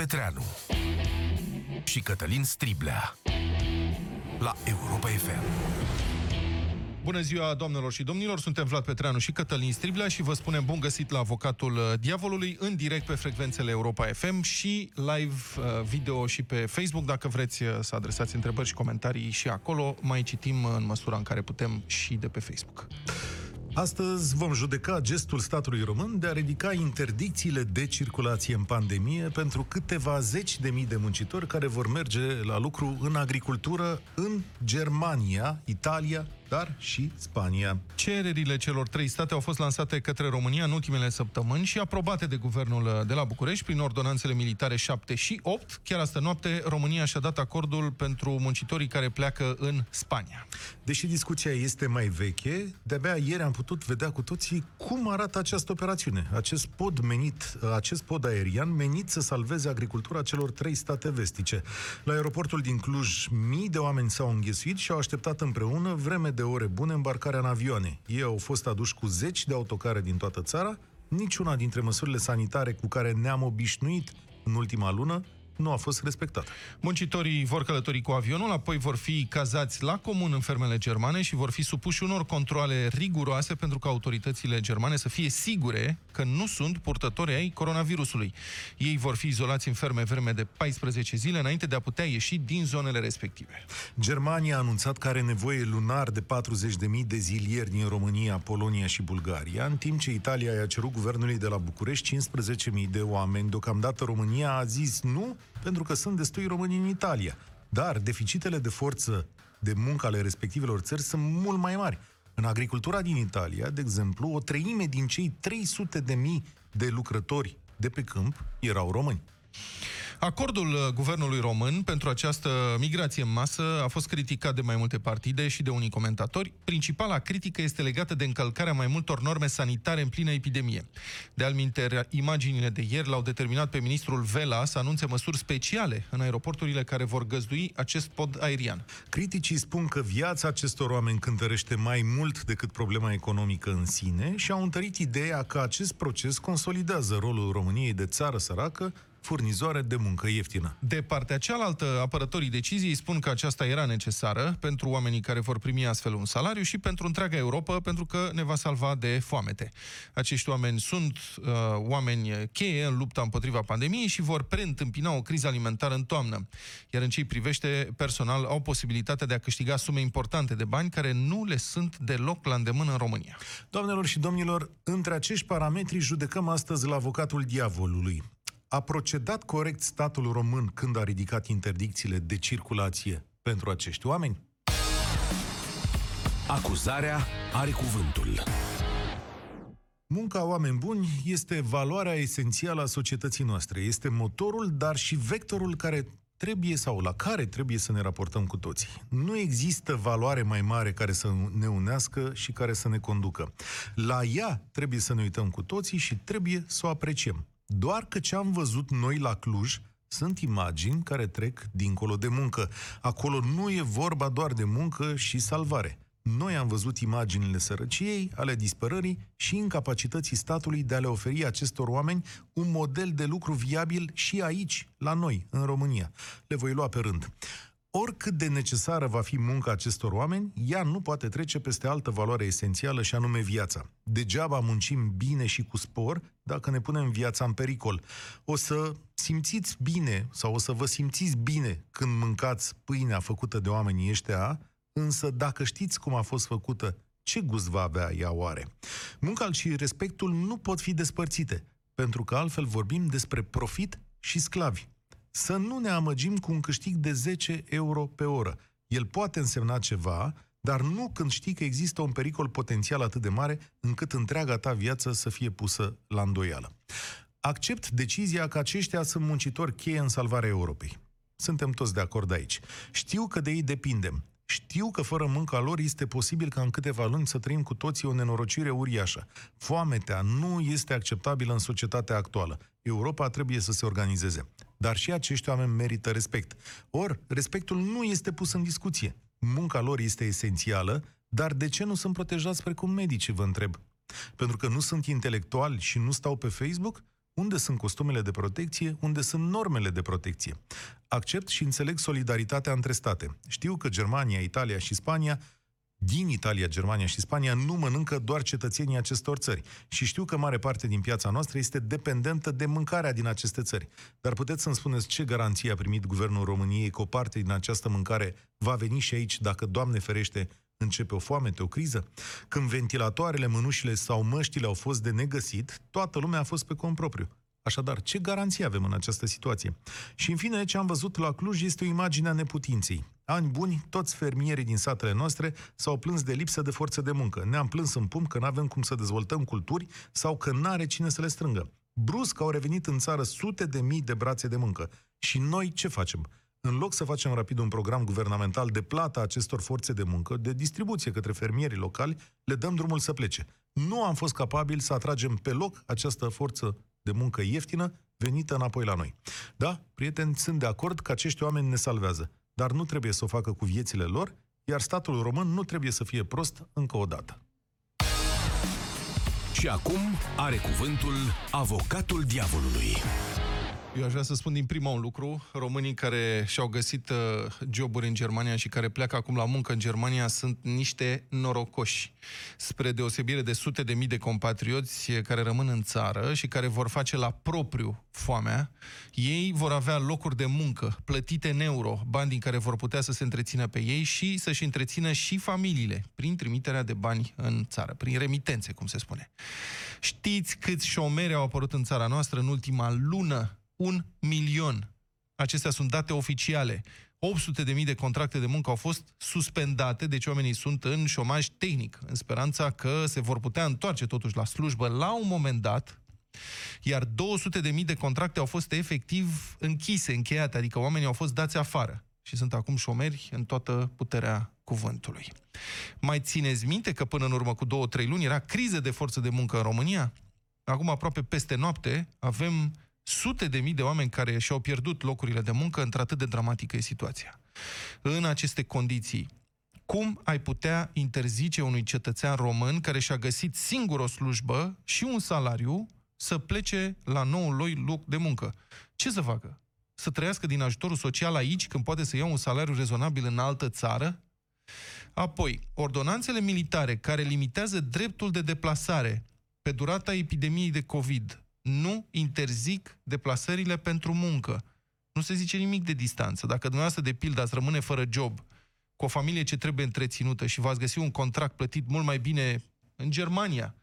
Petreanu și Cătălin Striblea la Europa FM. Bună ziua, doamnelor și domnilor! Suntem Vlad Petreanu și Cătălin Striblea și vă spunem bun găsit la Avocatul uh, Diavolului, în direct pe frecvențele Europa FM și live uh, video și pe Facebook. Dacă vreți uh, să adresați întrebări și comentarii și acolo, mai citim în măsura în care putem și de pe Facebook. Astăzi vom judeca gestul statului român de a ridica interdicțiile de circulație în pandemie pentru câteva zeci de mii de muncitori care vor merge la lucru în agricultură în Germania, Italia, dar și Spania. Cererile celor trei state au fost lansate către România în ultimele săptămâni și aprobate de guvernul de la București prin ordonanțele militare 7 și 8. Chiar astă noapte, România și-a dat acordul pentru muncitorii care pleacă în Spania. Deși discuția este mai veche, de-abia ieri am putut vedea cu toții cum arată această operațiune. Acest pod menit, acest pod aerian menit să salveze agricultura celor trei state vestice. La aeroportul din Cluj, mii de oameni s-au înghesuit și au așteptat împreună vreme de ore bune îmbarcarea în avioane. Ei au fost aduși cu zeci de autocare din toată țara, niciuna dintre măsurile sanitare cu care ne-am obișnuit în ultima lună nu a fost respectat. Muncitorii vor călători cu avionul, apoi vor fi cazați la comun în fermele germane și vor fi supuși unor controle riguroase pentru ca autoritățile germane să fie sigure că nu sunt purtători ai coronavirusului. Ei vor fi izolați în ferme vreme de 14 zile înainte de a putea ieși din zonele respective. Germania a anunțat că are nevoie lunar de 40.000 de zilieri din România, Polonia și Bulgaria, în timp ce Italia i-a cerut guvernului de la București 15.000 de oameni. Deocamdată România a zis nu pentru că sunt destui români în Italia. Dar deficitele de forță de muncă ale respectivelor țări sunt mult mai mari. În agricultura din Italia, de exemplu, o treime din cei 300 de mii de lucrători de pe câmp erau români. Acordul uh, guvernului român pentru această migrație în masă a fost criticat de mai multe partide și de unii comentatori. Principala critică este legată de încălcarea mai multor norme sanitare în plină epidemie. De alminter, imaginile de ieri l-au determinat pe ministrul Vela să anunțe măsuri speciale în aeroporturile care vor găzdui acest pod aerian. Criticii spun că viața acestor oameni cântărește mai mult decât problema economică în sine și au întărit ideea că acest proces consolidează rolul României de țară săracă furnizoare de muncă ieftină. De partea cealaltă, apărătorii deciziei spun că aceasta era necesară pentru oamenii care vor primi astfel un salariu și pentru întreaga Europa, pentru că ne va salva de foamete. Acești oameni sunt uh, oameni cheie în lupta împotriva pandemiei și vor preîntâmpina o criză alimentară în toamnă. Iar în ce privește personal, au posibilitatea de a câștiga sume importante de bani care nu le sunt deloc la îndemână în România. Doamnelor și domnilor, între acești parametri judecăm astăzi la avocatul diavolului. A procedat corect statul român când a ridicat interdicțiile de circulație pentru acești oameni? Acuzarea are cuvântul. Munca oameni buni este valoarea esențială a societății noastre. Este motorul, dar și vectorul care trebuie sau la care trebuie să ne raportăm cu toții. Nu există valoare mai mare care să ne unească și care să ne conducă. La ea trebuie să ne uităm cu toții și trebuie să o apreciem. Doar că ce am văzut noi la Cluj sunt imagini care trec dincolo de muncă. Acolo nu e vorba doar de muncă și salvare. Noi am văzut imaginile sărăciei, ale dispărării și incapacității statului de a le oferi acestor oameni un model de lucru viabil și aici, la noi, în România. Le voi lua pe rând. Oricât de necesară va fi munca acestor oameni, ea nu poate trece peste altă valoare esențială și anume viața. Degeaba muncim bine și cu spor dacă ne punem viața în pericol. O să simțiți bine sau o să vă simțiți bine când mâncați pâinea făcută de oamenii ăștia, însă dacă știți cum a fost făcută, ce gust va avea ea oare? Munca și respectul nu pot fi despărțite, pentru că altfel vorbim despre profit și sclavi să nu ne amăgim cu un câștig de 10 euro pe oră. El poate însemna ceva, dar nu când știi că există un pericol potențial atât de mare încât întreaga ta viață să fie pusă la îndoială. Accept decizia că aceștia sunt muncitori cheie în salvarea Europei. Suntem toți de acord aici. Știu că de ei depindem. Știu că fără munca lor este posibil ca în câteva luni să trăim cu toții o nenorocire uriașă. Foametea nu este acceptabilă în societatea actuală. Europa trebuie să se organizeze. Dar și acești oameni merită respect. Or, respectul nu este pus în discuție. Munca lor este esențială, dar de ce nu sunt protejați precum medicii, vă întreb? Pentru că nu sunt intelectuali și nu stau pe Facebook? Unde sunt costumele de protecție? Unde sunt normele de protecție? Accept și înțeleg solidaritatea între state. Știu că Germania, Italia și Spania din Italia, Germania și Spania nu mănâncă doar cetățenii acestor țări. Și știu că mare parte din piața noastră este dependentă de mâncarea din aceste țări. Dar puteți să-mi spuneți ce garanție a primit guvernul României că o parte din această mâncare va veni și aici dacă, Doamne ferește, începe o foamete, o criză? Când ventilatoarele, mânușile sau măștile au fost de negăsit, toată lumea a fost pe cont propriu. Așadar, ce garanție avem în această situație? Și în fine, ce am văzut la Cluj este o imagine a neputinței. Ani buni, toți fermierii din satele noastre s-au plâns de lipsă de forță de muncă. Ne-am plâns în pumn că nu avem cum să dezvoltăm culturi sau că n-are cine să le strângă. Brusc au revenit în țară sute de mii de brațe de muncă. Și noi ce facem? În loc să facem rapid un program guvernamental de plată a acestor forțe de muncă, de distribuție către fermierii locali, le dăm drumul să plece. Nu am fost capabili să atragem pe loc această forță de muncă ieftină venită înapoi la noi. Da, prieteni, sunt de acord că acești oameni ne salvează, dar nu trebuie să o facă cu viețile lor, iar statul român nu trebuie să fie prost încă o dată. Și acum are cuvântul avocatul diavolului. Eu aș vrea să spun din prima un lucru. Românii care și-au găsit uh, joburi în Germania și care pleacă acum la muncă în Germania sunt niște norocoși. Spre deosebire de sute de mii de compatrioți care rămân în țară și care vor face la propriu foamea, ei vor avea locuri de muncă plătite în euro, bani din care vor putea să se întrețină pe ei și să-și întrețină și familiile prin trimiterea de bani în țară, prin remitențe, cum se spune. Știți câți șomeri au apărut în țara noastră în ultima lună? Un milion. Acestea sunt date oficiale. 800 de mii de contracte de muncă au fost suspendate, deci oamenii sunt în șomaj tehnic, în speranța că se vor putea întoarce totuși la slujbă la un moment dat, iar 200 de mii de contracte au fost efectiv închise, încheiate, adică oamenii au fost dați afară și sunt acum șomeri în toată puterea cuvântului. Mai țineți minte că până în urmă cu două, trei luni era criză de forță de muncă în România? Acum, aproape peste noapte, avem sute de mii de oameni care și-au pierdut locurile de muncă, într-atât de dramatică e situația. În aceste condiții, cum ai putea interzice unui cetățean român care și-a găsit singur o slujbă și un salariu să plece la noul lui loc de muncă? Ce să facă? Să trăiască din ajutorul social aici, când poate să ia un salariu rezonabil în altă țară? Apoi, ordonanțele militare care limitează dreptul de deplasare pe durata epidemiei de COVID nu interzic deplasările pentru muncă. Nu se zice nimic de distanță. Dacă dumneavoastră, de pildă, ați rămâne fără job, cu o familie ce trebuie întreținută și v-ați găsi un contract plătit mult mai bine în Germania,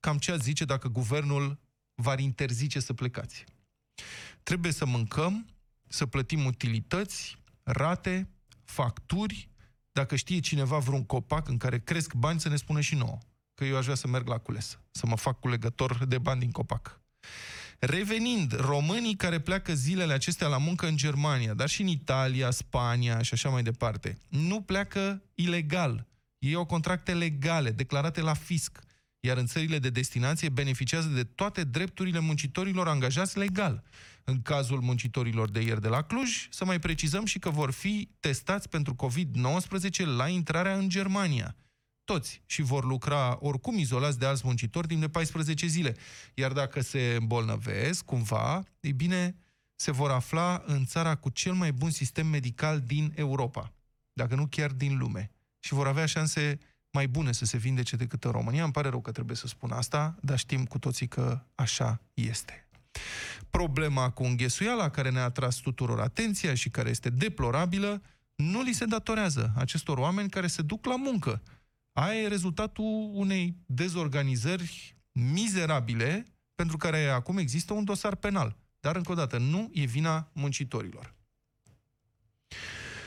cam ce ați zice dacă guvernul v-ar interzice să plecați? Trebuie să mâncăm, să plătim utilități, rate, facturi, dacă știe cineva vreun copac în care cresc bani, să ne spună și nouă că eu aș vrea să merg la cules, să mă fac culegător de bani din copac. Revenind, românii care pleacă zilele acestea la muncă în Germania, dar și în Italia, Spania și așa mai departe, nu pleacă ilegal. Ei au contracte legale, declarate la fisc, iar în țările de destinație beneficiază de toate drepturile muncitorilor angajați legal. În cazul muncitorilor de ieri de la Cluj, să mai precizăm și că vor fi testați pentru COVID-19 la intrarea în Germania toți și vor lucra oricum izolați de alți muncitori timp de 14 zile. Iar dacă se îmbolnăvesc cumva, e bine, se vor afla în țara cu cel mai bun sistem medical din Europa, dacă nu chiar din lume. Și vor avea șanse mai bune să se vindece decât în România. Îmi pare rău că trebuie să spun asta, dar știm cu toții că așa este. Problema cu înghesuiala care ne-a atras tuturor atenția și care este deplorabilă, nu li se datorează acestor oameni care se duc la muncă Aia e rezultatul unei dezorganizări mizerabile pentru care acum există un dosar penal. Dar, încă o dată, nu e vina muncitorilor.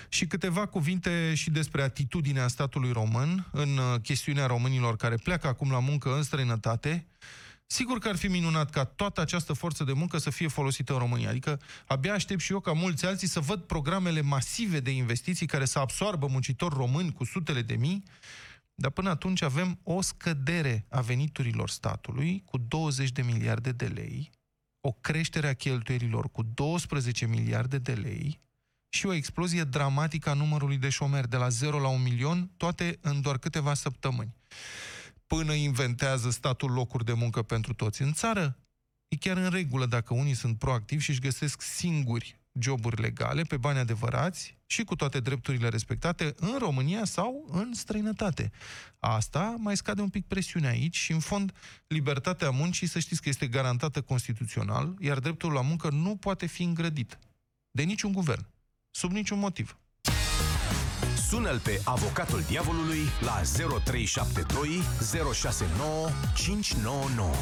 Și câteva cuvinte și despre atitudinea statului român în uh, chestiunea românilor care pleacă acum la muncă în străinătate. Sigur că ar fi minunat ca toată această forță de muncă să fie folosită în România. Adică abia aștept și eu ca mulți alții să văd programele masive de investiții care să absoarbă muncitori români cu sutele de mii dar până atunci avem o scădere a veniturilor statului cu 20 de miliarde de lei, o creștere a cheltuielilor cu 12 miliarde de lei și o explozie dramatică a numărului de șomeri de la 0 la 1 milion, toate în doar câteva săptămâni. Până inventează statul locuri de muncă pentru toți în țară, E chiar în regulă dacă unii sunt proactivi și își găsesc singuri joburi legale pe bani adevărați și cu toate drepturile respectate în România sau în străinătate. Asta mai scade un pic presiunea aici și, în fond, libertatea muncii, să știți că este garantată constituțional, iar dreptul la muncă nu poate fi îngrădit de niciun guvern, sub niciun motiv. Sună-l pe avocatul diavolului la 0372 069 599.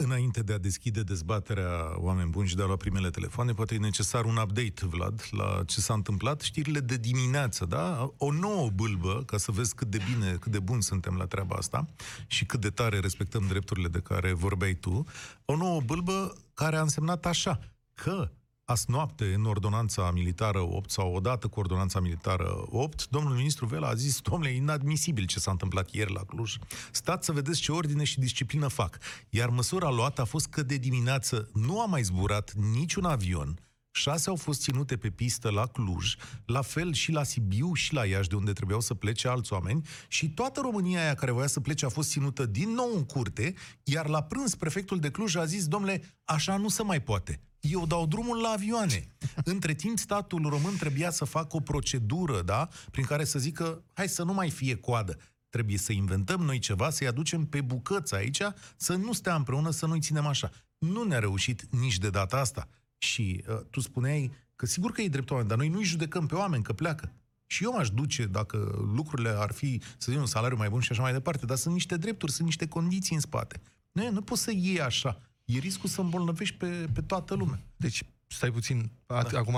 Înainte de a deschide dezbaterea oameni buni și de a lua primele telefoane, poate e necesar un update, Vlad, la ce s-a întâmplat. Știrile de dimineață, da? O nouă bâlbă, ca să vezi cât de bine, cât de bun suntem la treaba asta și cât de tare respectăm drepturile de care vorbeai tu. O nouă bâlbă care a însemnat așa, că Azi noapte, în ordonanța militară 8 sau odată cu ordonanța militară 8, domnul ministru Vela a zis, domnule, inadmisibil ce s-a întâmplat ieri la Cluj. Stați să vedeți ce ordine și disciplină fac. Iar măsura luată a fost că de dimineață nu a mai zburat niciun avion, șase au fost ținute pe pistă la Cluj, la fel și la Sibiu și la Iași, de unde trebuiau să plece alți oameni, și toată România aia care voia să plece a fost ținută din nou în curte, iar la prânz prefectul de Cluj a zis, domnule, așa nu se mai poate eu dau drumul la avioane. Între timp, statul român trebuia să facă o procedură, da, prin care să zică, hai să nu mai fie coadă. Trebuie să inventăm noi ceva, să-i aducem pe bucăți aici, să nu stea împreună, să nu-i ținem așa. Nu ne-a reușit nici de data asta. Și uh, tu spuneai că sigur că e drept oameni, dar noi nu-i judecăm pe oameni că pleacă. Și eu m-aș duce dacă lucrurile ar fi, să zicem, un salariu mai bun și așa mai departe, dar sunt niște drepturi, sunt niște condiții în spate. Nu, nu poți să iei așa e riscul să îmbolnăvești pe, pe toată lumea. Deci, stai puțin, da. acum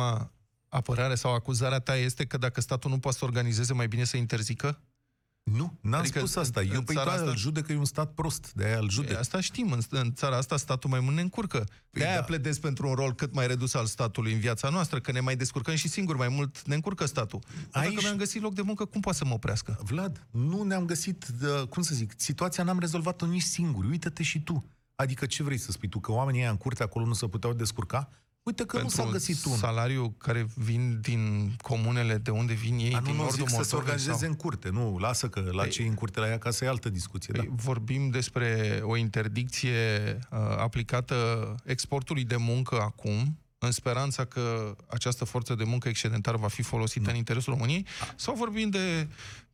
apărarea sau acuzarea ta este că dacă statul nu poate să organizeze, mai bine să interzică? Nu, n-am adică spus asta. Eu pe asta... îl judec că e un stat prost, de aia îl judec. Asta știm, în, în țara asta statul mai mult ne încurcă. Păi de aia da. pledez pentru un rol cât mai redus al statului în viața noastră, că ne mai descurcăm și singur mai mult ne încurcă statul. Aici... Dacă mi-am găsit loc de muncă, cum poate să mă oprească? Vlad, nu ne-am găsit, cum să zic, situația n-am rezolvat-o nici singuri. Uită-te și tu. Adică ce vrei să spui tu? Că oamenii ăia în curte acolo nu se puteau descurca? Uite că Pentru nu s-a găsit un. salariu care vin din comunele de unde vin ei, A, din nu, nordul zic să se organizeze sau... în curte. Nu, lasă că la păi, cei în curte la ea ca să e altă discuție. Păi, da. Vorbim despre o interdicție uh, aplicată exportului de muncă acum, în speranța că această forță de muncă excedentară va fi folosită nu. în interesul României, sau vorbim de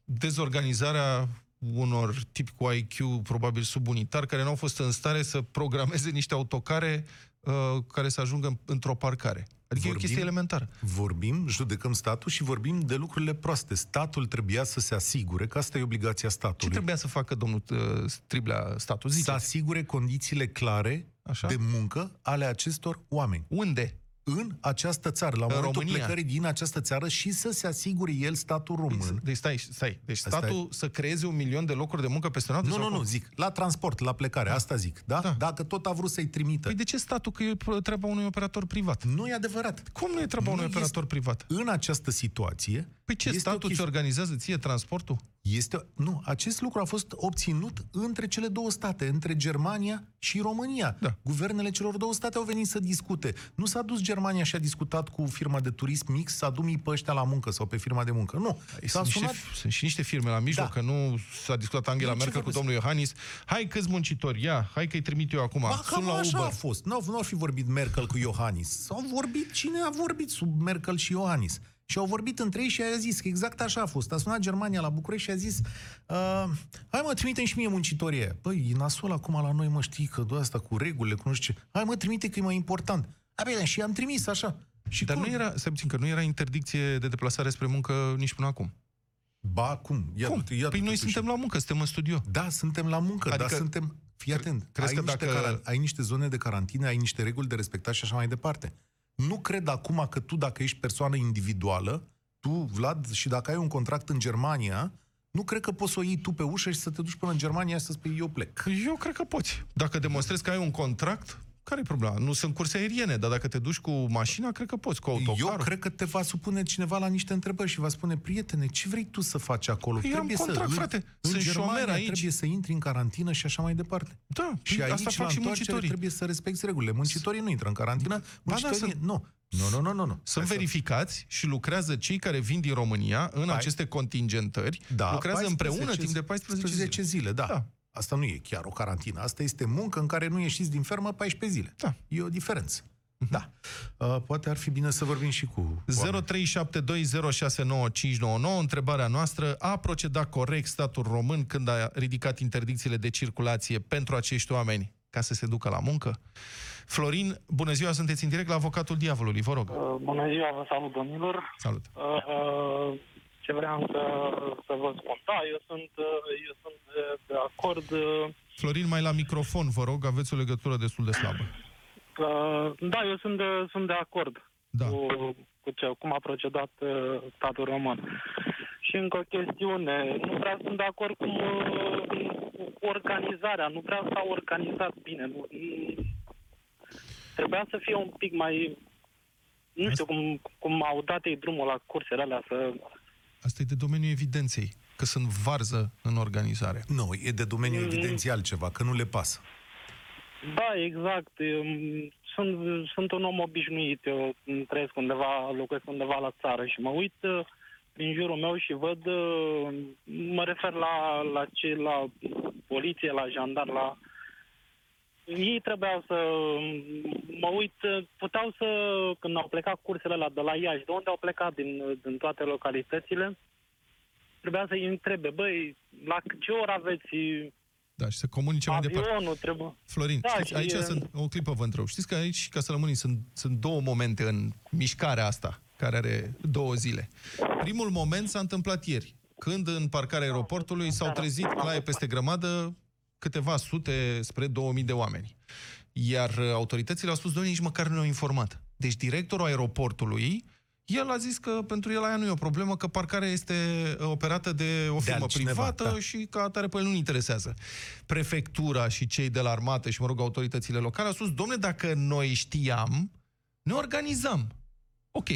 dezorganizarea unor tipi cu IQ probabil subunitar, care nu au fost în stare să programeze niște autocare uh, care să ajungă într-o parcare. Adică vorbim, e o chestie elementară. Vorbim, judecăm statul și vorbim de lucrurile proaste. Statul trebuia să se asigure, că asta e obligația statului. Ce trebuia să facă domnul uh, Striblea statul? Ziceți. Să asigure condițiile clare Așa? de muncă ale acestor oameni. Unde? În această țară, la în momentul România. plecării din această țară și să se asigure el statul român. Deci stai, stai. Deci statul stai. să creeze un milion de locuri de muncă peste noapte? Nu, nu, nu, zic. La transport, la plecare, da. asta zic. Da? da? Dacă tot a vrut să-i trimită. Păi de ce statul? Că e treaba unui operator privat. Nu e adevărat. Cum nu e treaba nu unui operator privat? În această situație... Păi ce, statul ți organizează ție transportul? Este, nu, acest lucru a fost obținut între cele două state, între Germania și România. Da. Guvernele celor două state au venit să discute. Nu s-a dus Germania și a discutat cu firma de turism mix să adumi pe ăștia la muncă sau pe firma de muncă. Nu. S-a sunt, sunat... niște, sunt și niște firme la mijloc, da. că nu s-a discutat Angela de Merkel cu domnul Iohannis. Hai câți muncitori, ia, hai că-i trimit eu acum. Ba, Sun la așa Uber. a fost. Nu, nu ar fi vorbit Merkel cu Iohannis. Au vorbit, cine a vorbit sub Merkel și Iohannis? Și au vorbit între ei și a zis că exact așa a fost. A sunat Germania la București și a zis uh, hai mă, trimite și mie muncitorie. Păi, e nasol acum la noi, mă, știi că doar asta cu regulile, cu nu știu ce. Hai mă, trimite că e mai important. A, bine, și am trimis așa. Și Dar cum? nu era, să că nu era interdicție de deplasare spre muncă nici până acum. Ba, cum? Ia cum? Ia păi noi suntem la muncă, suntem în studio. Da, suntem la muncă, adică, dar suntem... Fii atent, crezi ai, că niște dacă... Cara... ai niște zone de carantină, ai niște reguli de respectat și așa mai departe. Nu cred acum că tu, dacă ești persoană individuală, tu, Vlad, și dacă ai un contract în Germania, nu cred că poți să o iei tu pe ușă și să te duci până în Germania și să spui eu plec. Eu cred că poți. Dacă demonstrezi că ai un contract, care e problema? Nu sunt curse aeriene, dar dacă te duci cu mașina, cred că poți, cu autocarul. Eu cred că te va supune cineva la niște întrebări și va spune, prietene, ce vrei tu să faci acolo? Păi trebuie am contract, să, frate. În, sunt Germania aici. trebuie să intri în carantină și așa mai departe. Da, și aici, asta fac și muncitorii. trebuie să respecti regulile. Muncitorii nu intră în carantină, muncitorii ba, da, nu. Nu, nu, nu, nu. nu. Sunt Hai verificați să... și lucrează cei care vin din România în Hai. aceste contingentări. Da, lucrează 14, împreună timp de 14 zile. zile da. da. Asta nu e chiar o carantină. Asta este muncă în care nu ieșiți din fermă 14 zile. Da. E o diferență. Da. Uh, poate ar fi bine să vorbim și cu... oamenii. 0372069599, întrebarea noastră, a procedat corect statul român când a ridicat interdicțiile de circulație pentru acești oameni ca să se ducă la muncă? Florin, bună ziua, sunteți în direct la avocatul diavolului, vă rog. Uh, Bună ziua, vă salut, domnilor. Salut. Uh, uh, Ce vreau să, să vă spun? Da, eu sunt, uh, eu sunt de, de acord uh, Florin, mai la microfon, vă rog, aveți o legătură destul de slabă. că, da, eu sunt de, sunt de acord Da. cu, cu ce, cum a procedat uh, statul român. Și încă o chestiune, nu prea sunt de acord cu, uh, cu organizarea, nu prea s-a organizat bine. Nu, trebuia să fie un pic mai... Nu știu cum, cum au dat ei drumul la cursele alea să... Asta e de domeniul evidenței, că sunt varză în organizare. Nu, e de domeniu Mm. evidențial ceva, că nu le pasă. Da, exact. Eu, Sunt, sunt un om obișnuit. Eu trăiesc undeva, locuiesc undeva la țară și mă uit uh, prin jurul meu și văd, uh, mă refer la, la ce, la poliție, la jandar, la... Ei trebuiau să... Mă uit, uh, puteau să... Când au plecat cursele alea de la Iași, de unde au plecat din, din toate localitățile, trebuia să-i întrebe, băi, la ce oră aveți Da, și să comunice mai departe. avionul? Trebuie... Florin, Da, știți, și aici e- sunt, o clipă vă întreb, știți că aici, ca să rămânim, sunt, sunt două momente în mișcarea asta, care are două zile. Primul moment s-a întâmplat ieri, când în parcarea aeroportului s-au trezit claie peste grămadă câteva sute spre 2000 de oameni. Iar uh, autoritățile au spus, doamne, nici măcar nu ne-au informat. Deci directorul aeroportului, el a zis că pentru el aia nu e o problemă, că parcarea este uh, operată de o De firmă altcineva, privată da. și ca atare pe el nu-l interesează. Prefectura și cei de la armată și, mă rog, autoritățile locale au spus, domne, dacă noi știam, ne organizăm. Ok.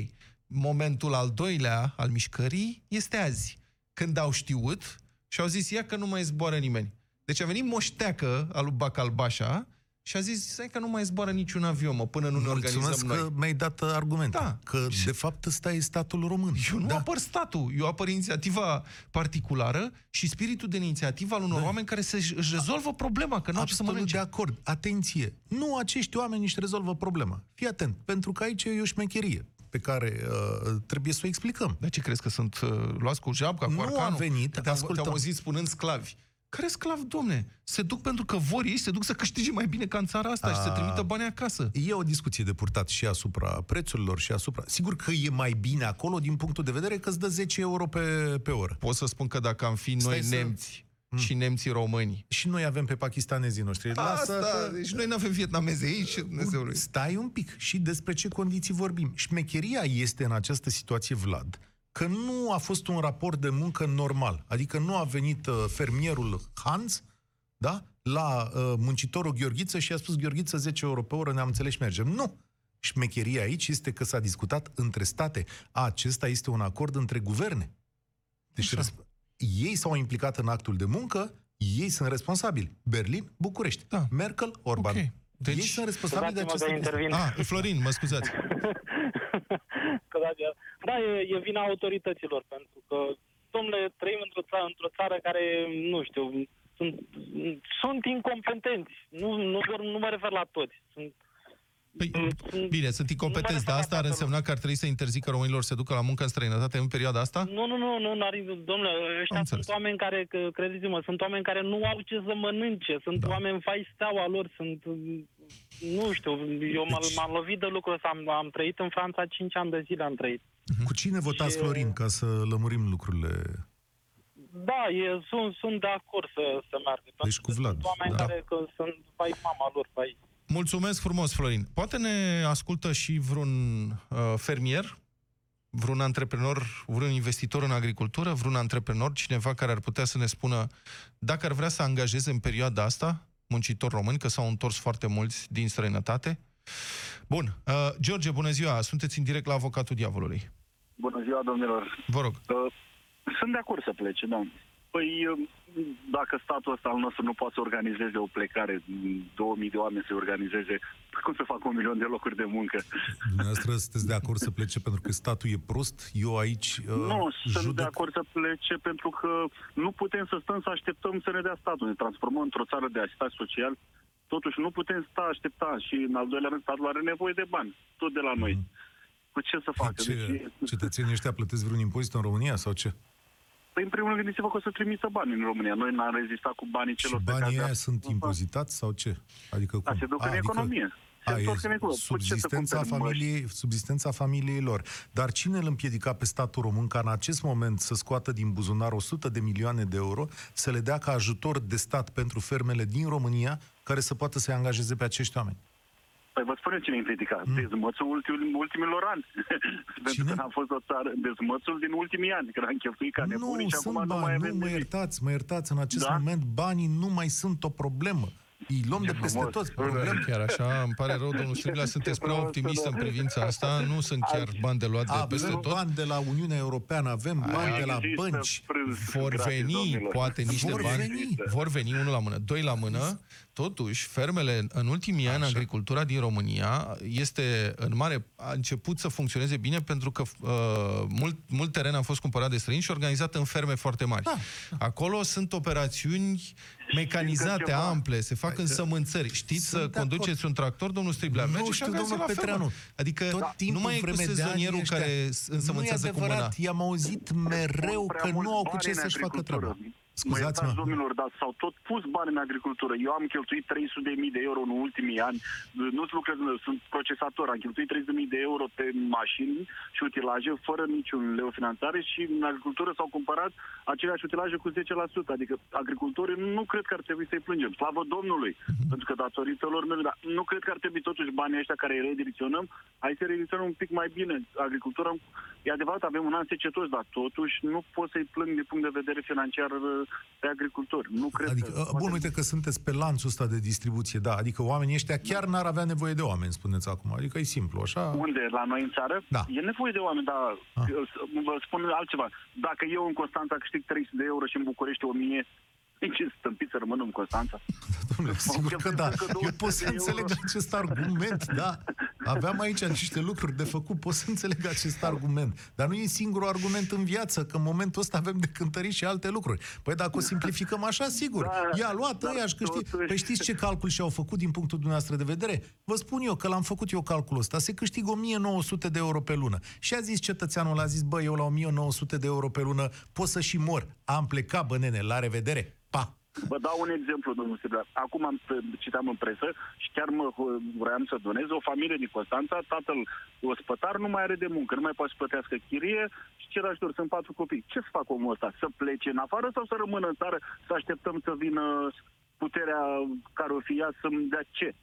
Momentul al doilea al mișcării este azi, când au știut și au zis, ia că nu mai zboară nimeni. Deci a venit moșteacă al lui Bacalbașa și a zis, stai că nu mai zboară niciun avion, mă, până nu ne Mulțumesc organizăm noi. că mi-ai dat argumente. Da. Că, de fapt, ăsta e statul român. Eu nu da. apăr statul, eu apăr inițiativa particulară și spiritul de inițiativă al unor Da. oameni care să își rezolvă problema, că nu au ce să Absolut mănânce. de acord. Atenție! Nu acești oameni își rezolvă problema. Fii atent, pentru că aici e o șmecherie pe care uh, trebuie să o explicăm. Dar ce crezi că sunt uh, luați cu japca, cu Nu arcanul? a venit, Că te-am, ascultăm. te-am auzit spunând sclavi. Care sclav, domne? Se duc pentru că vor ei, se duc să câștige mai bine ca în țara asta și să A. trimită bani acasă. E o discuție de purtat și asupra prețurilor și asupra... Sigur că e mai bine acolo din punctul de vedere că îți dă 10 euro pe, pe oră. Pot să spun că dacă am fi noi Stai să- nemți și nemții români, Și noi avem pe pakistanezii noștri. Asta, că- deci noi nu avem vietnameze aici, Dumnezeului. Stai un pic. Și despre ce condiții vorbim. Șmecheria este în această situație, Vlad, că nu a fost un raport de muncă normal. Adică nu a venit uh, fermierul Hans, da? La uh, muncitorul Gheorghiță și a spus Gheorghiță 10 euro pe oră, ne-am înțeles și mergem. Nu! Șmecheria aici este că s-a discutat între state. Acesta este un acord între guverne. Deci Așa. răsp- ei s-au implicat în actul de muncă, ei sunt responsabili. Berlin, București. Da. Merkel, Orban. Ok. Deci- Ei sunt responsabili de Scuzați-mă aceste că chestii. intervin. Ah, Florin, mă scuzați. că da, e- da e, e vina autorităților, pentru că, domnule, trăim într-o țară, într-o țară care, nu știu, sunt, sunt incompetenți. Nu, nu, doar, nu mă refer la toți. Sunt, Păi, sunt- bine, sunt incompetenți, dar asta ar însemna că ar trebui să interzică românilor să se ducă la muncă în străinătate în perioada asta? Nu, nu, nu, nu, n-ar, domnule, ăștia Am sunt înțeles. oameni care, că, credeți-mă, sunt oameni care nu au ce să mănânce, sunt Da. da. oameni fai steaua lor, sunt, nu știu, eu m- Deci- m-am lovit de lucrul ăsta, am, am trăit în Franța 5 ani de zile, am trăit. Cu cine votați, Și- Florin, ca să lămurim lucrurile? Da, e, sunt, sunt de acord să, să meargă. pentru Deci cu că Vlad, Sunt oameni da. care că sunt fai mama lor, fai... Mulțumesc frumos, Florin. Poate ne ascultă și vreun uh, fermier, vreun antreprenor, vreun investitor în agricultură, vreun antreprenor, cineva care ar putea să ne spună dacă ar vrea să angajeze în perioada asta muncitori români, că s-au întors foarte mulți din străinătate. Bun. Uh, George, bună ziua. Sunteți în direct la Avocatul Diavolului. Bună ziua, domnilor. Vă rog. Uh, Sunt de acord să plece, da. Păi, uh, dacă statul ăsta al nostru nu poate să organizeze o plecare, 2000 de oameni să organizeze, cum să facă un milion de locuri de muncă? Dumneavoastră sunteți de acord să plece pentru că statul e prost? Eu aici uh, Nu, sunt judec... de acord să plece pentru că nu putem să stăm să așteptăm să ne dea statul. Ne transformăm într-o țară de asistență social. Totuși nu putem sta aștepta și în al doilea rând statul are nevoie de bani, tot de la noi. Cu ce să facă? Ce, Deci, cetățenii ăștia plătesc vreun impozit în România sau ce? Păi, în primul rând gândiți-vă că o să trimită bani în România. Noi n-am rezistat cu banii Și celor pe banii care- aia sunt impozitați sau ce? Adică cum? Da, se duc A, în economie. Se A, e întorc în economie. Cu ce să subsistența, cumperi măști? familiei, subsistența familiei lor. Dar cine îl împiedica pe statul român ca în acest moment să scoată din buzunar 100 de milioane de euro, să le dea ca ajutor de stat pentru fermele din România, care să poată să-i angajeze pe acești oameni? Păi vă spun eu cine împiedica. Mm. Dezmățul ultim, ultimilor ani. Pentru Cine? că a fost o țară, dezmățul din ultimii ani, când am cheltuit ca nebunii nu și sunt acum nu mai bani, avem nu mă nimic. iertați, mă iertați, în acest Da? moment banii nu mai sunt o problemă. Îi luăm de peste frumos. toți. Bă, Problem. Chiar așa, îmi pare rău, domnul Striblea, sunteți prea optimist în privința asta, nu sunt chiar bani de luat de peste Avem tot. bani de la Uniunea Europeană, avem bani de la Există bănci. prânz Vor gratis, veni, domnilor. poate, niște Vor bani. veni. Vor veni, unul la mână. Doi la mână. Totuși, fermele, în ultimii ani, agricultura din România este în mare, a început să funcționeze bine pentru că uh, mult, mult teren a fost cumpărat de străini și organizat în ferme foarte mari. Da. Acolo sunt operațiuni mecanizate, ceva. ample, se fac în sămânțări. Știți Sunt să de conduceți un tractor, domnul Striblea? Nu Mergeți și știu, agați domnul la fermă. Petreanu. Adică Tot timpul nu mai e cu vreme de ani sezonierul ăștia. care însămânțează nu cu e mâna. adevărat, i-am auzit mereu Prea că mulți nu au cu bani ce în să-și facă agricultură. treaba. Mă Scuzați-mă. iertați, domnilor, dar s-au tot pus bani în agricultură. Eu am cheltuit 300 de mii de euro în ultimii ani. Nu-ți lucrez, sunt procesator. Am cheltuit 300 de mii de euro pe mașini și utilaje fără niciun leu finanțare și în agricultură s-au cumpărat aceleași utilaje cu 10%. Adică agricultorii nu cred că ar trebui să-i plângem. Slavă Domnului! Pentru că datorită lor merg, dar nu cred că ar trebui totuși banii ăștia care îi redirecționăm, hai să redirecționăm un pic mai bine. Agricultura, e adevărat, avem un an secetos, dar totuși nu pot să-i plâng din punct de vedere financiar uh, pe agricultori. Nu cred Adică, că... bun, uite că sunteți pe lanțul ăsta de distribuție, da, adică oamenii ăștia chiar n-ar avea nevoie de oameni, spuneți acum. Adică e simplu, așa? Unde? La noi în țară? Da. E nevoie de oameni, dar Ah. ah. vă spun altceva. Dacă eu în Constanța câștig 300 de euro și în București 1000, ce stâmpit să rămân în Constanța? Domnule, sigur că da. cheltuit încă Eu 200 pot să de înțeleg euro. acest argument, da. Aveam aici niște lucruri de făcut, pot să înțeleg acest argument. Dar nu e singurul argument în viață, că în momentul ăsta avem de cântărit și alte lucruri. Păi dacă o simplificăm așa, sigur. Da, I-a luat dar ăia și câștig. totuși- Păi știți ce calcul și-au făcut din punctul dumneavoastră de vedere? Vă spun eu că l-am făcut eu calculul ăsta. Se câștigă 1900 de euro pe lună. Și a zis cetățeanul, a zis, bă, eu la 1900 de euro pe lună pot să și mor. Am plecat, bă, nene, la revedere. Pa! Vă dau un exemplu, domnul Sibla. Acum am citam în presă și chiar mă vroiam să donez o familie din Constanța, tatăl ospătar nu mai are de muncă, nu mai poate să plătească chirie și cer ajutor, sunt patru copii. Ce să fac omul ăsta? Să plece în afară sau să rămână în țară, să așteptăm să vină puterea care o fi ea să-mi dea ce?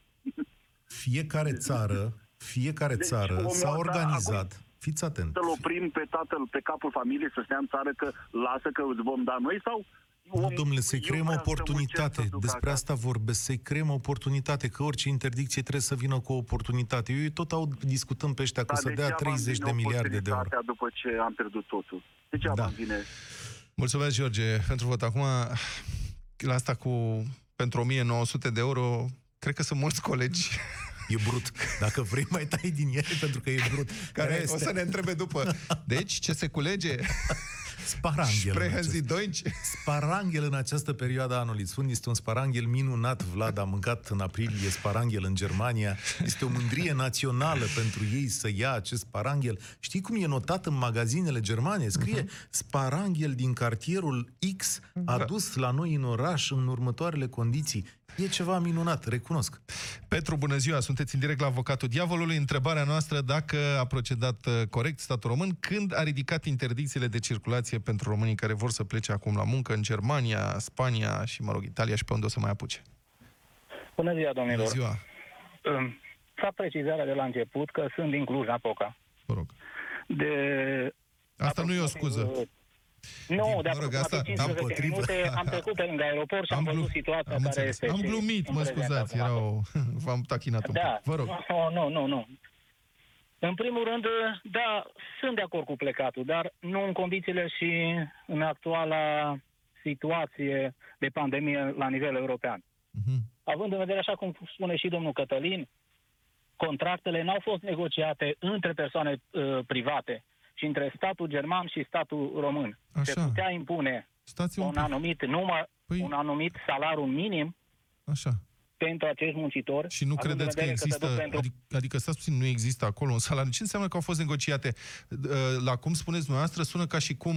Fiecare țară, fiecare Deci, țară omul s-a ăsta organizat. Fiți atent. Să-l oprim pe tatăl, pe capul familiei, să stea în țară că lasă că îți vom da noi sau... Nu, om- domnule, să-i eu creăm vreau să oportunitate. muncesc să duc Despre acasă. asta vorbesc. Să-i creăm oportunitate. Că orice interdicție trebuie să vină cu o oportunitate. Eu tot aud discutăm pe ăștia că o Dar să dea degeaba îmi 30 de vine miliarde de euro. oportunitatea După ce am pierdut totul. Degeaba Da. da. îmi vine Mulțumesc, George, pentru vot. Acum, la asta cu pentru 1900 de euro, cred că sunt mulți colegi E brut. Dacă vrei, mai tai din ele, pentru că e brut. care Este o să ne întrebe după. Deci, ce se culege? Sparanghel. în Sprehenzi acest- doinci? Sparanghel în această perioadă a anului. Spun, este un sparanghel minunat. Vlad a mâncat în aprilie sparanghel în Germania. Este o mândrie națională pentru ei să ia acest sparanghel. Știi cum e notat în magazinele germane? Scrie sparanghel din cartierul X adus la noi în oraș în următoarele condiții. E ceva minunat, recunosc. Petru, bună ziua, sunteți în direct la Avocatul Diavolului. Întrebarea noastră dacă a procedat uh, corect statul român când a ridicat interdicțiile de circulație pentru românii care vor să plece acum la muncă în Germania, Spania și, mă rog, Italia și pe unde o să mai apuce. Bună ziua, Bună domnilor. ziua, Um, Fac precizarea de la început că sunt din Cluj-Napoca. vă rog. De Asta nu e o scuză. Nu, de Mă rog, aproximativ asta- 15 împotrivă. minute am trecut pe lângă aeroport și am, glu- văzut situația am care înțeles. este. Am și glumit, în mă prezent scuzați, acum. era o... v-am tachinat un Da, pic. Vă rog. Nu, nu, nu, nu. În primul rând, da, sunt de acord cu plecatul, dar nu în condițiile și în actuala situație de pandemie la nivel european. Mhm. Având în vedere, așa cum spune și domnul Cătălin, contractele n-au fost negociate între persoane uh, private, ci între statul german și statul român. Se Așa. putea impune Stați un un pic. anumit număr, Păi- un anumit salariu minim Așa. pentru acești muncitori. Și nu având în credeți că vedere se există, duc pentru... adică, adică stați puțin, nu există acolo un salariu. Ce înseamnă că au fost negociate? Uh, La cum spuneți dumneavoastră, sună ca și cum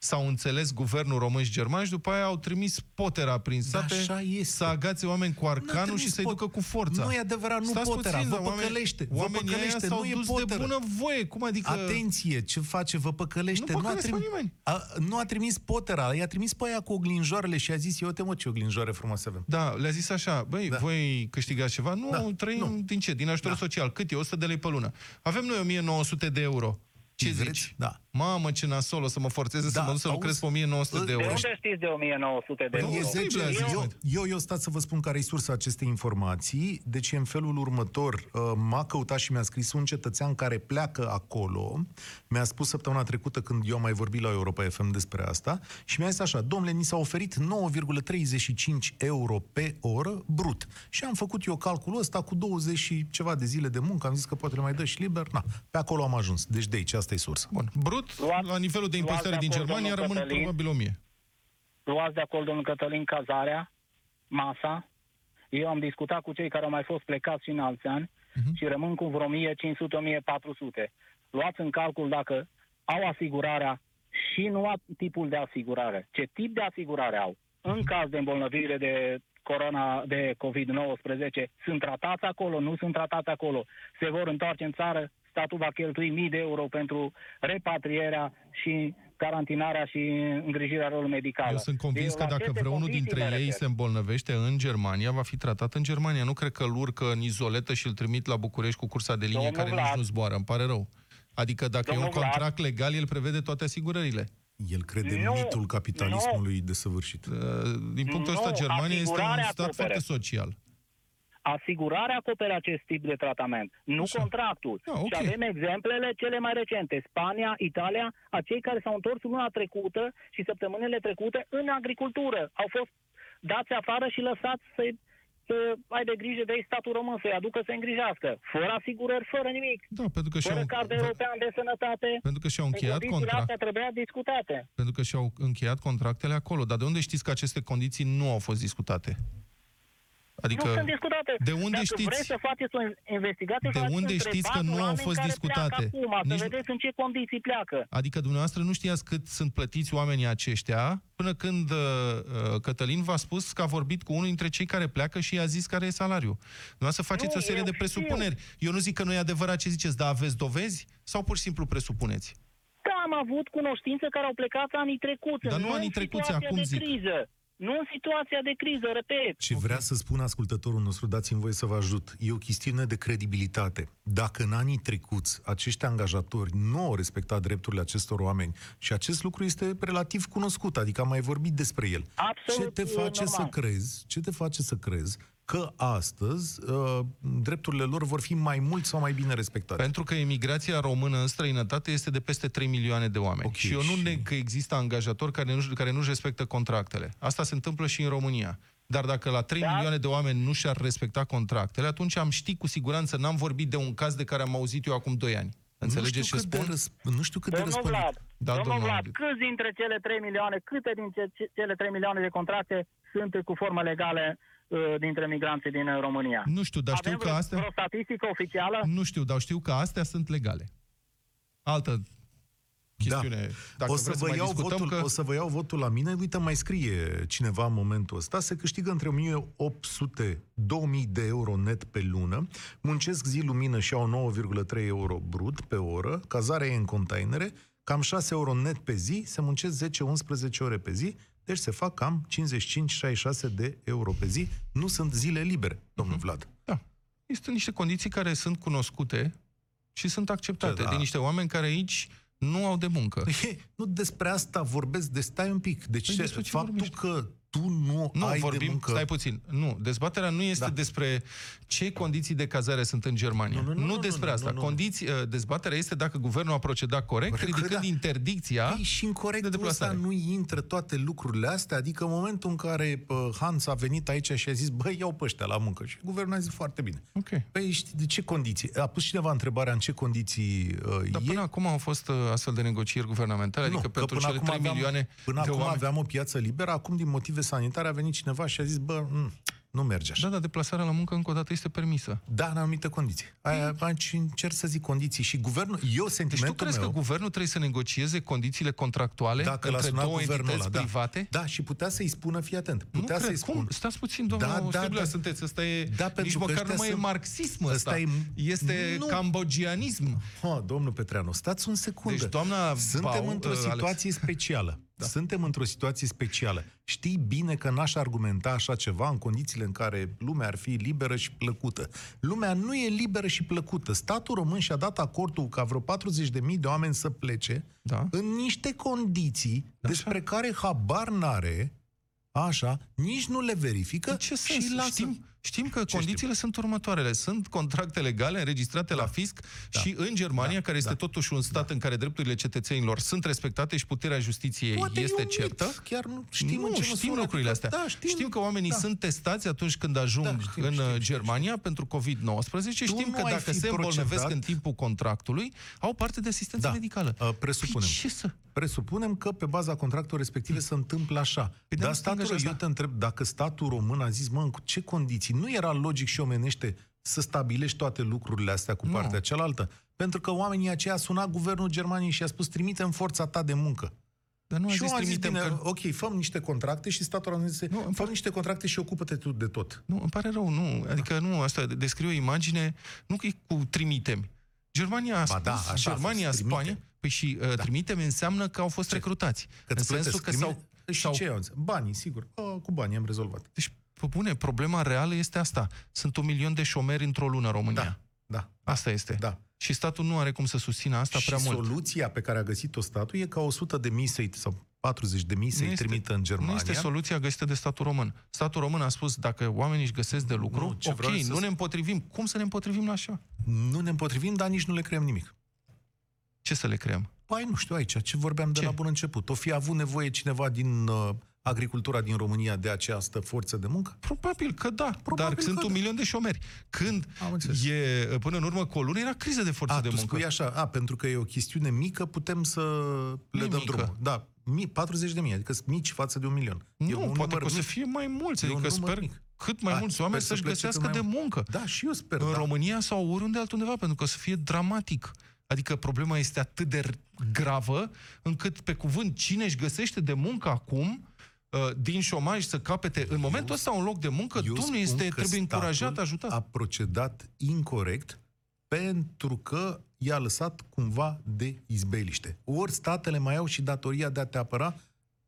s-au înțeles guvernul român și german și după aia au trimis potera prin sate așa este. să agațe oameni cu arcanul trimis și să-i pot- ducă cu forța. Nu e adevărat, nu Stați potera, puțin, vă dar oameni- păcălește, vă Oamenii ăia păcălește, s-au nu e dus potera. de bună voie. Cum adică... Atenție, ce face, vă păcălește. Nu a, păcălesc pe nimeni. a, nu a trimis potera, i-a trimis pe aia cu oglinjoarele și a zis, eu te mă, ce oglinjoare frumoase avem. Da, le-a zis așa, băi, Da. da. voi câștigați ceva? Nu, Da, da. trăim nu. din ce? Din ajutor Da. da. social. Cât e? 100 de lei pe lună. Avem noi 1900 de euro. Ce Vreți? zici? Da. Mamă, ce nasol, o să mă forțeze Da, să mă duc să auzi, lucrez pe 1900 de De euro. unde știți de 1900 de Păi euro? E Nu, 10, oribil, a zis, eu, mă. eu, eu stați să vă spun care e sursa acestei informații. Deci e în felul următor. Uh, M-a căutat și mi-a scris un cetățean care pleacă acolo. Mi-a spus săptămâna trecută când eu am mai vorbit la Europa FM despre asta și mi-a zis așa, domnule, ni s-a oferit 9,35 euro pe oră brut. Și am făcut eu calculul ăsta cu 20 și ceva de zile de muncă. Am zis că poate le mai dă și liber. Na, pe acolo am ajuns. Deci de aici, asta e sursa. Bun, brut, Luați- la nivelul de luați impozitare de din acord, Germania domnul rămân Cătălin. probabil 1000. luați de acolo, domnul Cătălin, cazarea, masa. Eu am discutat cu cei care au mai fost plecați și în alți ani Mhm. și rămân cu vreo 1500-1400. Luați în calcul dacă au asigurarea și nu au tipul de asigurare. Ce tip de asigurare au? Mhm. În caz de îmbolnăvire de corona de COVID-19, sunt tratați acolo, nu sunt tratați acolo, se vor întoarce în țară, statul va cheltui mii de euro pentru repatrierea și carantinarea și îngrijirea lor medicală. Eu sunt convins Eu că la dacă aceste vreunul condiții dintre mă ei refer. se îmbolnăvește în Germania, va fi tratat în Germania. Nu cred că îl urcă în izoletă și îl trimit la București cu cursa de linie Domnul care nici Vlad. nu zboară. Îmi pare rău. Adică dacă e Domnul un Vlad. contract legal, el prevede toate asigurările. El crede Nu, mitul capitalismului desăvârșit. Uh, Din punctul Nu, ăsta, Germania este un asigurarea stat acoperă. foarte social. Asigurarea acoperă acest tip de tratament, nu Așa. contractul. Ah, ok. Și avem exemplele cele mai recente. Spania, Italia, acei care s-au întors luna trecută și săptămânile trecute în agricultură. Au fost dați afară și lăsați să să aibă grijă de ei statul român, să-i aducă să îngrijească. Fără asigurări, fără nimic. Da, pentru că Fără și-au, card european de sănătate. pentru că și-au În încheiat condițiile contract, astea trebuia discutate. pentru că și-au încheiat contractele acolo. Dar de unde știți că aceste condiții nu au fost discutate? Adică, nu sunt discutate. de unde Dacă știți- vreți să faceți o investigație, De faceți unde întrebați știți că nu au oameni fost care discutate? Pleacă acum, să Nici nu- vedeți în ce condiții pleacă. adică dumneavoastră nu știați cât sunt plătiți oamenii aceștia până când uh, uh, Cătălin v-a spus că a vorbit cu unul dintre cei care pleacă și i-a zis care e salariul. Dumneavoastră faceți Nu, o serie eu de presupuneri. Eu nu zic că nu e adevărat ce ziceți, dar aveți dovezi? Sau pur și simplu presupuneți? Da, am avut cunoștințe care au plecat anii trecuți. Dar nu în anii trecuți, situația acum de zic. criză. Nu în situația de criză, repet. Ce vrea să spună ascultătorul nostru, dați-mi voie să vă ajut, e o chestiune de credibilitate. Dacă în anii trecuți acești angajatori nu au respectat drepturile acestor oameni și acest lucru este relativ cunoscut, adică am mai vorbit despre el, Absolut, ce te face normal. să crezi, ce te face să crezi că astăzi uh, drepturile lor vor fi mai mult sau mai bine respectate? Pentru că emigrația română în străinătate este de peste 3 milioane de oameni. Ok, și eu nu și- neg că există angajatori care nu, care nu-și respectă contractele. Asta se întâmplă și în România. Dar dacă la 3 Da. milioane de oameni nu și-ar respecta contractele, atunci am ști cu siguranță, n-am vorbit de un caz de care am auzit eu acum 2 ani. Înțelegeți nu ce știu cât spun? De răsp- nu știu cât de Domnul răspândit. Vlad, Da, domnul domnul Vlad, Andrei. câți dintre cele 3 milioane, câte dintre ce- cele 3 milioane de contracte sunt cu formă legale uh, dintre migranții din uh, România? Nu știu, dar știu Avem că vreo, astea... vreo statistică oficială? Nu știu, dar știu că astea sunt legale. Altă chestiune. Dacă Da. o, să vreți vă mai iau discutăm, votul, că... o să vă iau votul la mine. Uite, mai scrie cineva în momentul ăsta. Se câștigă între 1800 2000 de euro net pe lună. Muncesc zi lumină și au 9,3 euro brut pe oră. Cazarea e în containere. Cam 6 euro net pe zi. Se muncesc 10-11 ore pe zi. Deci se fac cam 55-66 de euro pe zi. Nu sunt zile libere, domnul Mhm. Vlad. Da. Este niște condiții care sunt cunoscute și sunt acceptate Da. de niște oameni care aici nu au de muncă. Păi, nu despre asta vorbesc, de stai un pic. Deci Păi despre ce faptul vorbești? că tu nu, Nu, ai vorbim, de muncă... stai puțin. Nu, dezbaterea nu este Da. despre ce condiții de cazare sunt în Germania. Nu, nu, nu, nu, despre nu, asta. nu, nu. Condiții, uh, dezbaterea este dacă guvernul a procedat corect, Corect, ridicând da. interdicția Păi și în de corectul ăsta deplasare. nu intră toate lucrurile astea, adică în momentul în care uh, Hans a venit aici și a zis, băi, iau pe ăștia la muncă. Și guvernul a zis foarte bine. Ok. Păi știi, de ce condiții? A pus cineva întrebarea în ce condiții uh, Dar e? până acum au fost uh, astfel de negocieri guvernamentale, adică că pentru până cele acum 3 aveam, milioane Până de acum oameni. aveam o piață liberă, acum din motive sanitare a venit cineva și a zis, bă, m- nu merge așa. Da, da, deplasarea la muncă încă o dată este permisă. Da, în anumite condiții. Aia, aici încerc să zic condiții. Și guvernul, eu Deci tu sentimentul crezi meu, că guvernul trebuie să negocieze condițiile contractuale dacă l-a între sunat două guvernul entități ăla, da. private? Da, și putea să-i spună, fii atent, Nu putea cred. să-i Cum? spună. Stați puțin, domnul Da, da, Striblea, da. sunteți. Ăsta e, Da, pentru nici că măcar ăștia nu mai e sunt- marxism ăsta. ăsta e- Este Nu. cambogianism. Ha, domnul Petreanu, stați un secundă. Deci, doamna Suntem Bau, într-o uh, Alex. situație specială. Da. Suntem într-o situație specială. Știi bine că n-aș argumenta așa ceva în condițiile în care lumea ar fi liberă și plăcută. Lumea nu e liberă și plăcută. Statul român și-a dat acordul ca vreo 40.000 de oameni să plece Da. în niște condiții Așa. despre care habar n-are, așa, nici nu le verifică În ce și sens? lasă. Știm, știm că Ce condițiile sunt următoarele. Sunt contracte legale înregistrate la fisc Da. și în Germania, Da. care este Da. totuși un stat în care drepturile cetățenilor sunt respectate și puterea justiției Poate e este un mit. certă. Chiar nu știm nu, în ce știm măsură, lucrurile adică- astea. Da, știm, știm că oamenii da. sunt testați atunci când ajung Da, știm, în știm, uh, știm, Germania pentru COVID-19. Știm nu că ai dacă fi se îmbolnăvesc procedat- în timpul contractului, au parte de asistență Da, medicală. uh, presupunem. Păi ce să... Presupunem că pe baza contractelor respective se întâmplă așa. de Dar nu se statul, angajează. eu te întreb, dacă statul român a zis, mă, în ce condiții? Nu era logic și omenește să stabilești toate lucrurile astea cu Nu. partea cealaltă? Pentru că oamenii aceia a sunat guvernul Germaniei și a spus, trimite în forța ta de muncă. Dar nu a și zis eu am zis, trimitem bine, că... ok, făm niște contracte și statul a zis, Nu, îmi făm niște contracte și ocupă-te tu de tot. Nu, îmi pare rău, nu. Adică nu, asta descriu o imagine, nu că e cu trimitem. Germania a Ba spus, da, așa a Germania, fost, trimite. Spania, păi și uh, trimitem înseamnă că au fost recrutați. Că în sensul că s-au... Și s-au- ce au zis? Banii, sigur. O, cu banii am rezolvat. Deci, pe bune, problema reală este asta. Sunt un milion de șomeri într-o lună în România. Da, da, Asta este. da. Și statul nu are cum să susțină asta și prea mult. soluția pe care a găsit-o statul e ca 100 de mii să sau 40 de mii să-i Nu este- trimită în Germania. Nu este soluția găsită de statul român. Statul român a spus, dacă oamenii își găsesc de lucru, Nu, ce ok, vreau să nu spun- ne împotrivim. Cum să ne împotrivim la așa? Nu ne împotrivim, dar nici nu le creăm nimic. Ce să le creăm? Păi nu știu aici, ce vorbeam de Ce? la bun început. O fi avut nevoie cineva din uh, agricultura din România de această forță de muncă? Probabil că da, Probabil dar sunt că un da. milion de șomeri. Când Am înțeles. e, până în urmă cu o lună, era criză de forță A, de tu muncă. spui așa, a, pentru că e o chestiune mică, putem să le Nu e dăm mică. drumul. Da, mi, 40 de mii, adică sunt mici față de un milion. e Nu, un poate număr că o să mic. fie mai mulți, E un adică număr sper mic. cât mai A, mulți sper oameni să să-și plece cât găsească mai de mult. muncă. Da, și eu sper. În da. România sau oriunde altundeva, pentru că o să fie dramatic. Adică problema este atât de gravă, încât, pe cuvânt, cine își găsește de muncă acum, uh, din șomaj să capete în momentul ăsta un loc de muncă, Eu Dumnezeu spun este, că trebuie încurajat, statul ajutat. a procedat incorrect pentru că i-a lăsat cumva de izbeliște. Ori statele mai au și datoria de a te apăra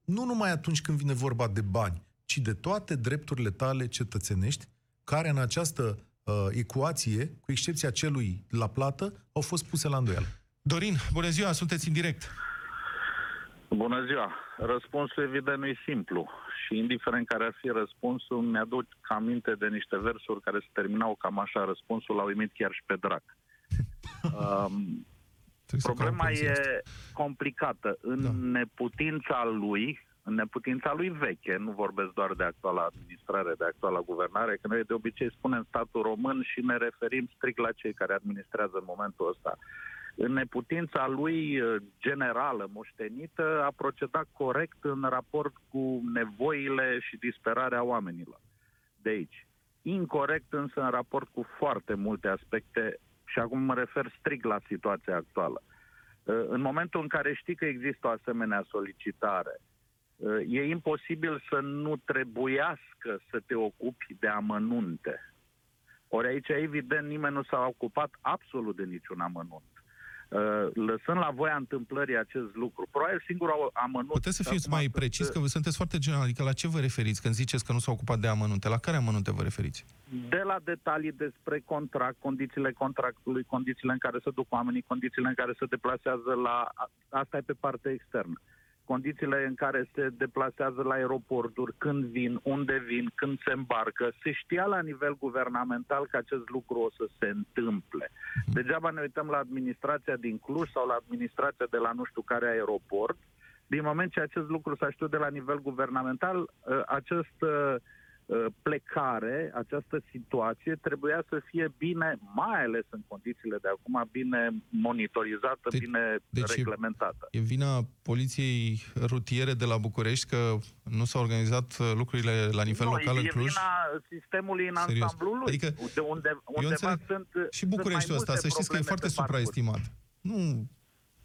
nu numai atunci când vine vorba de bani, ci de toate drepturile tale cetățenești, care în această uh, ecuație, cu excepția celui la plată, au fost puse la îndoială. Dorin, bună ziua, sunteți în direct. Bună ziua! Răspunsul evident nu e simplu și indiferent care ar fi răspunsul, mi-aduc aminte de niște versuri care se terminau cam așa, răspunsul l-au imit chiar și pe drac. Um, Trebuie să problema caut poliția e complicată. În Da. neputința lui, în neputința lui veche, nu vorbesc doar de actuala administrare, de actuala guvernare, că noi de obicei spunem statul român și ne referim strict la cei care administrează în momentul ăsta. În neputința lui eh, generală, moștenită, a procedat corect în raport cu nevoile și disperarea oamenilor. De aici. Incorrect însă în raport cu foarte multe aspecte și acum mă refer strict la situația actuală. Uh, În momentul în care știi că există o asemenea solicitare, uh, e imposibil să nu trebuiască să te ocupi de amănunte. Ori aici, evident, nimeni nu s-a ocupat absolut de niciun amănunt. Uh, Lăsând la voia întâmplării acest lucru, probabil singurul amănunt... Puteți să fiți acum mai sunt- precis, că sunteți foarte general. Adică la ce vă referiți când ziceți că nu s-a ocupat de amănunte? La care amănunte vă referiți? de la detalii despre contract, condițiile contractului, condițiile în care se duc oamenii, condițiile în care se deplasează la... Asta e pe partea externă. Condițiile în care se deplasează la aeroporturi, când vin, unde vin, când se îmbarcă. Se știa la nivel guvernamental că acest lucru o să se întâmple. Degeaba ne uităm la administrația din Cluj sau la administrația de la nu știu care aeroport. Din moment ce acest lucru s-a știut de la nivel guvernamental, uh, acest uh, Uh, plecare, această situație trebuia să fie bine, mai ales în condițiile de acum, bine monitorizată, De- bine deci e- reglementată. E vina poliției rutiere de la București că nu s-au organizat uh, lucrurile la nivel nu, local e în Cluj? vina sistemului în Serios. ansamblul lui. Adică, de unde, undeva înțeleg sunt Și sunt Bucureștiul mai ăsta, multe să știți că e probleme foarte pe parcurs. supraestimat. Nu...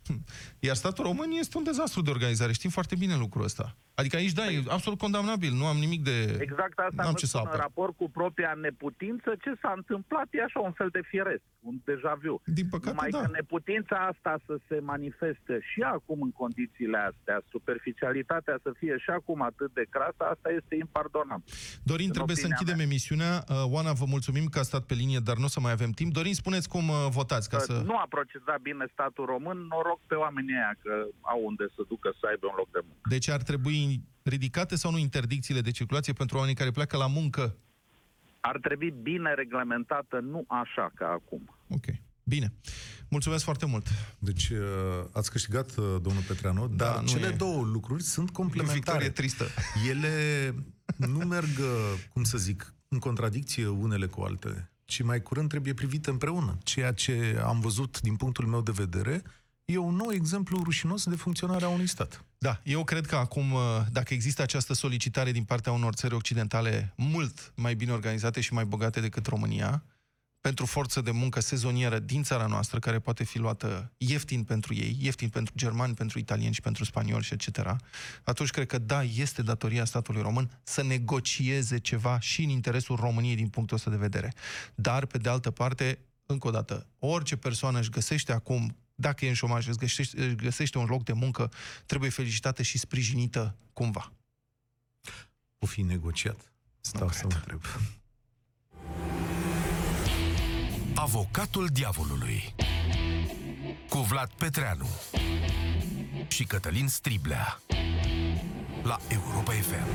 Hm. Iar statul român este un dezastru de organizare. Știm foarte bine lucrul ăsta. Adică aici, da, e absolut condamnabil. Nu am nimic de... Păi- Exact asta N-am am ce să spun în apăr. raport cu propria neputință, ce s-a întâmplat e așa un fel de firesc, un deja vu. Din păcate, Numai da. că neputința asta să se manifeste și acum în condițiile astea, superficialitatea să fie și acum atât de crasă, asta este impardonabil. Dorin, În trebuie să opinia închidem mea. emisiunea. Uh, Oana, vă mulțumim că a stat pe linie, dar nu o să mai avem timp. Dorin, spuneți cum uh, votați ca să... Nu a procedat bine statul român, noroc pe oamenii aia că au unde să ducă să aibă un loc de muncă. Deci ar trebui ridicate sau nu interdicțiile de circulație pentru oamenii care pleacă la muncă? Ar trebui bine reglementată, nu așa ca acum. Ok. Bine. Mulțumesc foarte mult. Deci uh, ați câștigat, uh, domnul Petreanu, Da, dar nu cele e- două lucruri sunt complementare. Victorie tristă. Ele nu merg, uh, cum să zic, în contradicție unele cu altele, ci mai curând trebuie privite împreună. Ceea ce am văzut din punctul meu de vedere e un nou exemplu rușinos de funcționare a unui stat. Da, eu cred că acum, uh, dacă există această solicitare din partea unor țări occidentale mult mai bine organizate și mai bogate decât România, pentru forță de muncă sezonieră din țara noastră, care poate fi luată ieftin pentru ei, ieftin pentru germani, pentru italieni și pentru spanioli și etc., atunci cred că da, este datoria statului român să negocieze ceva și în interesul României din punctul ăsta de vedere. Dar, pe de altă parte, încă o dată, orice persoană își găsește acum, dacă e în șomaj, își găsește, își găsește un loc de muncă, trebuie felicitată și sprijinită cumva. O fi negociat? Stau Nu să mă cred. întreb. Avocatul diavolului cu Vlad Petreanu și Cătălin Striblea la Europa FM.